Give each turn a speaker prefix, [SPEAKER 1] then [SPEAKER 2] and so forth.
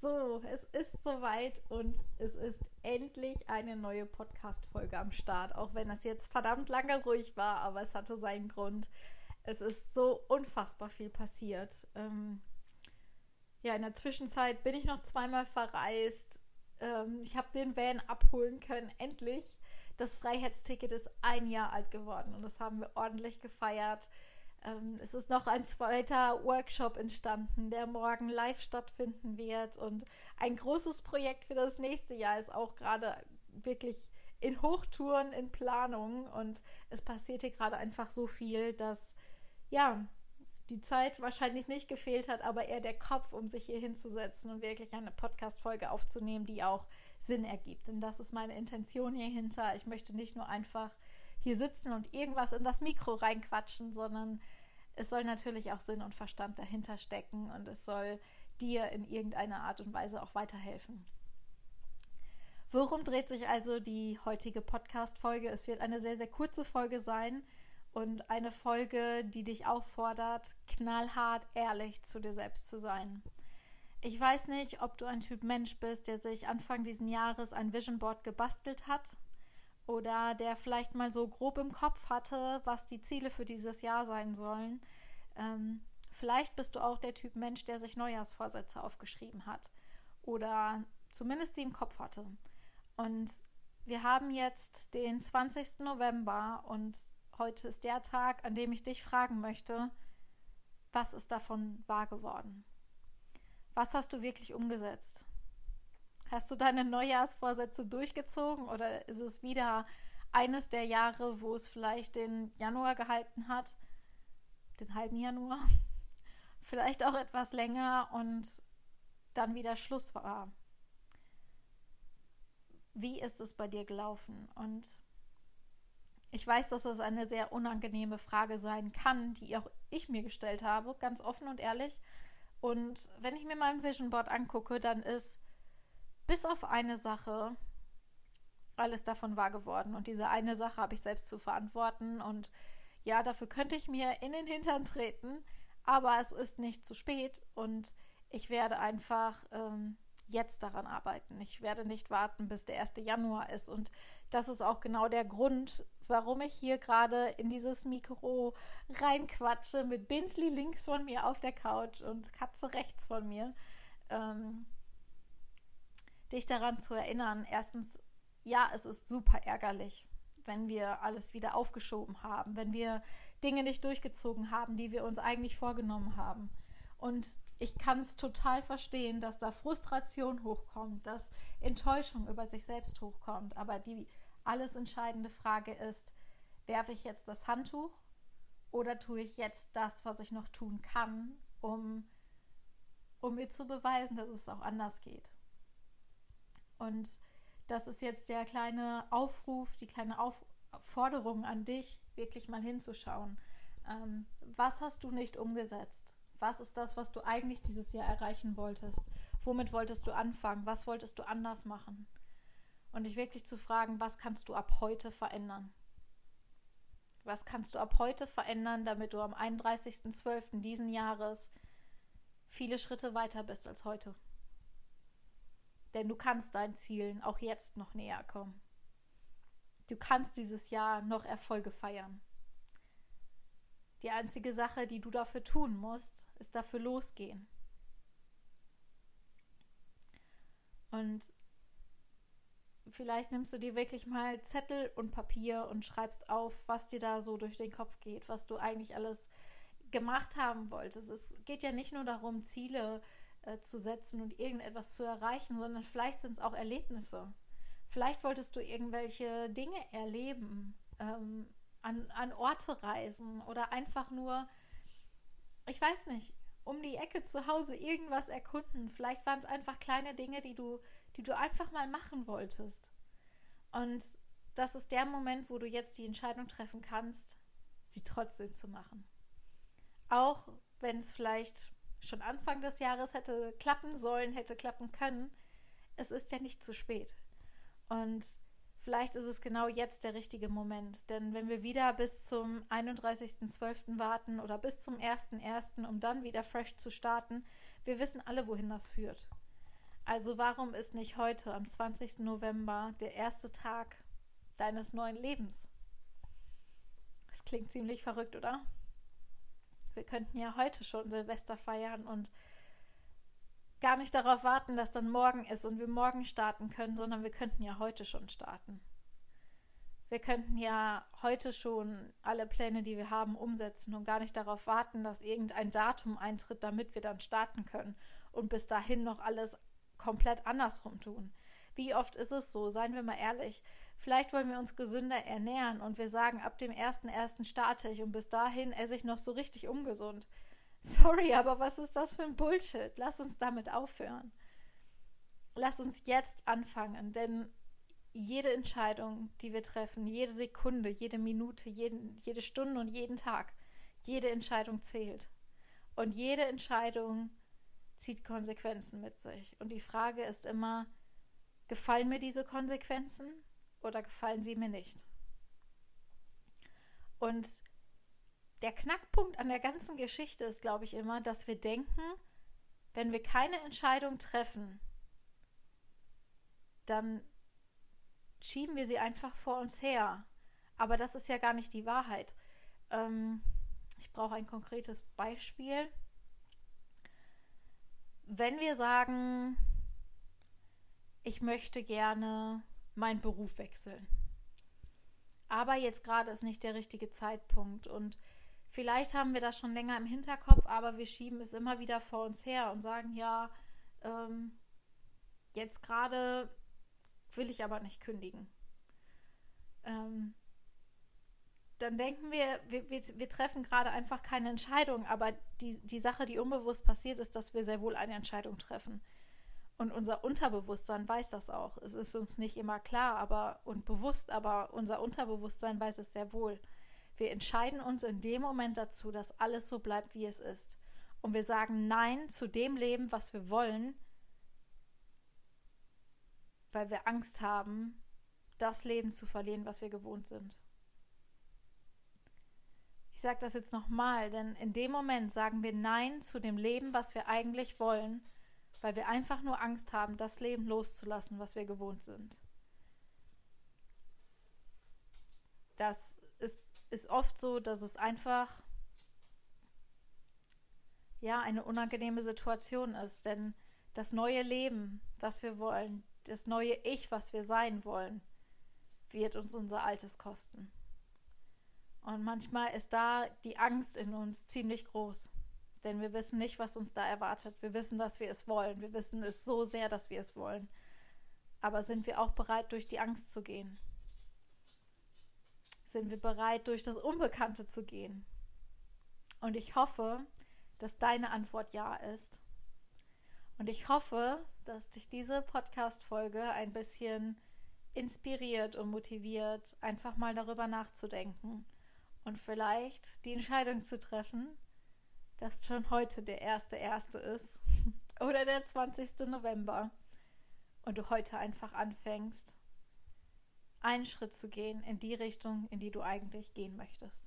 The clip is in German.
[SPEAKER 1] So, es ist soweit und es ist endlich eine neue Podcast-Folge am Start. Auch wenn es jetzt verdammt lange ruhig war, aber es hatte seinen Grund. Es ist so unfassbar viel passiert. Ähm, ja, in der Zwischenzeit bin ich noch zweimal verreist. Ähm, ich habe den Van abholen können, endlich. Das Freiheitsticket ist ein Jahr alt geworden und das haben wir ordentlich gefeiert. Ähm, es ist noch ein zweiter Workshop entstanden, der morgen live stattfinden wird. Und ein großes Projekt für das nächste Jahr ist auch gerade wirklich in Hochtouren, in Planung. Und es passiert hier gerade einfach so viel, dass ja die Zeit wahrscheinlich nicht gefehlt hat, aber eher der Kopf, um sich hier hinzusetzen und wirklich eine Podcast-Folge aufzunehmen, die auch Sinn ergibt. Und das ist meine Intention hier hinter. Ich möchte nicht nur einfach hier sitzen und irgendwas in das Mikro reinquatschen, sondern es soll natürlich auch Sinn und Verstand dahinter stecken und es soll dir in irgendeiner Art und Weise auch weiterhelfen. Worum dreht sich also die heutige Podcast-Folge? Es wird eine sehr, sehr kurze Folge sein und eine Folge, die dich auffordert, knallhart ehrlich zu dir selbst zu sein. Ich weiß nicht, ob du ein Typ Mensch bist, der sich Anfang diesen Jahres ein Vision Board gebastelt hat oder der vielleicht mal so grob im Kopf hatte, was die Ziele für dieses Jahr sein sollen. Ähm, vielleicht bist du auch der Typ Mensch, der sich Neujahrsvorsätze aufgeschrieben hat oder zumindest sie im Kopf hatte. Und wir haben jetzt den 20. November und heute ist der Tag, an dem ich dich fragen möchte, was ist davon wahr geworden? Was hast du wirklich umgesetzt? Hast du deine Neujahrsvorsätze durchgezogen oder ist es wieder eines der Jahre, wo es vielleicht den Januar gehalten hat, den halben Januar, vielleicht auch etwas länger und dann wieder Schluss war? Wie ist es bei dir gelaufen? Und ich weiß, dass das eine sehr unangenehme Frage sein kann, die auch ich mir gestellt habe, ganz offen und ehrlich. Und wenn ich mir mein Vision Board angucke, dann ist bis auf eine Sache alles davon wahr geworden. Und diese eine Sache habe ich selbst zu verantworten. Und ja, dafür könnte ich mir in den Hintern treten, aber es ist nicht zu spät und ich werde einfach ähm, jetzt daran arbeiten. Ich werde nicht warten, bis der 1. Januar ist. Und das ist auch genau der Grund, warum ich hier gerade in dieses Mikro reinquatsche mit Binsley links von mir auf der Couch und Katze rechts von mir. Ähm, dich daran zu erinnern, erstens, ja, es ist super ärgerlich, wenn wir alles wieder aufgeschoben haben, wenn wir Dinge nicht durchgezogen haben, die wir uns eigentlich vorgenommen haben. Und ich kann es total verstehen, dass da Frustration hochkommt, dass Enttäuschung über sich selbst hochkommt. Aber die alles entscheidende Frage ist, werfe ich jetzt das Handtuch oder tue ich jetzt das, was ich noch tun kann, um, um mir zu beweisen, dass es auch anders geht. Und das ist jetzt der kleine Aufruf, die kleine Aufforderung an dich, wirklich mal hinzuschauen. Ähm, was hast du nicht umgesetzt? Was ist das, was du eigentlich dieses Jahr erreichen wolltest? Womit wolltest du anfangen? Was wolltest du anders machen? Und dich wirklich zu fragen, was kannst du ab heute verändern? Was kannst du ab heute verändern, damit du am 31.12. diesen Jahres viele Schritte weiter bist als heute? Denn du kannst deinen Zielen auch jetzt noch näher kommen. Du kannst dieses Jahr noch Erfolge feiern. Die einzige Sache, die du dafür tun musst, ist dafür losgehen. Und vielleicht nimmst du dir wirklich mal Zettel und Papier und schreibst auf, was dir da so durch den Kopf geht, was du eigentlich alles gemacht haben wolltest. Es geht ja nicht nur darum, Ziele zu äh, zu setzen und irgendetwas zu erreichen, sondern vielleicht sind es auch Erlebnisse. Vielleicht wolltest du irgendwelche Dinge erleben, ähm, an, an Orte reisen oder einfach nur, ich weiß nicht, um die Ecke zu Hause irgendwas erkunden. Vielleicht waren es einfach kleine Dinge, die du, die du einfach mal machen wolltest. Und das ist der Moment, wo du jetzt die Entscheidung treffen kannst, sie trotzdem zu machen. Auch wenn es vielleicht schon Anfang des Jahres hätte klappen sollen, hätte klappen können. Es ist ja nicht zu spät. Und vielleicht ist es genau jetzt der richtige Moment. Denn wenn wir wieder bis zum 31.12. warten oder bis zum 1.1., um dann wieder fresh zu starten, wir wissen alle, wohin das führt. Also warum ist nicht heute, am 20. November, der erste Tag deines neuen Lebens? Das klingt ziemlich verrückt, oder? Wir könnten ja heute schon Silvester feiern und gar nicht darauf warten, dass dann morgen ist und wir morgen starten können, sondern wir könnten ja heute schon starten. Wir könnten ja heute schon alle Pläne, die wir haben, umsetzen und gar nicht darauf warten, dass irgendein Datum eintritt, damit wir dann starten können und bis dahin noch alles komplett andersrum tun. Wie oft ist es so? Seien wir mal ehrlich. Vielleicht wollen wir uns gesünder ernähren und wir sagen, ab dem 1.1. starte ich und bis dahin esse ich noch so richtig ungesund. Sorry, aber was ist das für ein Bullshit? Lass uns damit aufhören. Lass uns jetzt anfangen, denn jede Entscheidung, die wir treffen, jede Sekunde, jede Minute, jeden, jede Stunde und jeden Tag, jede Entscheidung zählt. Und jede Entscheidung zieht Konsequenzen mit sich. Und die Frage ist immer, gefallen mir diese Konsequenzen oder gefallen sie mir nicht? Und der Knackpunkt an der ganzen Geschichte ist, glaube ich, immer, dass wir denken, wenn wir keine Entscheidung treffen, dann schieben wir sie einfach vor uns her. Aber das ist ja gar nicht die Wahrheit. Ähm, ich brauche ein konkretes Beispiel. Wenn wir sagen, ich möchte gerne meinen Beruf wechseln, aber jetzt gerade ist nicht der richtige Zeitpunkt und Vielleicht haben wir das schon länger im Hinterkopf, aber wir schieben es immer wieder vor uns her und sagen, ja, ähm, jetzt gerade will ich aber nicht kündigen. Ähm, dann denken wir, wir, wir, wir treffen gerade einfach keine Entscheidung, aber die, die Sache, die unbewusst passiert, ist, dass wir sehr wohl eine Entscheidung treffen. Und unser Unterbewusstsein weiß das auch. Es ist uns nicht immer klar aber, und bewusst, aber unser Unterbewusstsein weiß es sehr wohl. Wir entscheiden uns in dem Moment dazu, dass alles so bleibt, wie es ist. Und wir sagen Nein zu dem Leben, was wir wollen, weil wir Angst haben, das Leben zu verlieren, was wir gewohnt sind. Ich sage das jetzt nochmal, denn in dem Moment sagen wir Nein zu dem Leben, was wir eigentlich wollen, weil wir einfach nur Angst haben, das Leben loszulassen, was wir gewohnt sind. Das ist ist oft so, dass es einfach ja eine unangenehme Situation ist, denn das neue Leben, was wir wollen, das neue Ich, was wir sein wollen, wird uns unser Altes kosten. Und manchmal ist da die Angst in uns ziemlich groß, denn wir wissen nicht, was uns da erwartet. Wir wissen, dass wir es wollen. Wir wissen es so sehr, dass wir es wollen. Aber sind wir auch bereit, durch die Angst zu gehen? sind wir bereit, durch das Unbekannte zu gehen? Und ich hoffe, dass deine Antwort ja ist. Und ich hoffe, dass dich diese Podcast-Folge ein bisschen inspiriert und motiviert, einfach mal darüber nachzudenken und vielleicht die Entscheidung zu treffen, dass schon heute der erste erste ist oder der 20. November und du heute einfach anfängst, einen Schritt zu gehen in die Richtung, in die du eigentlich gehen möchtest.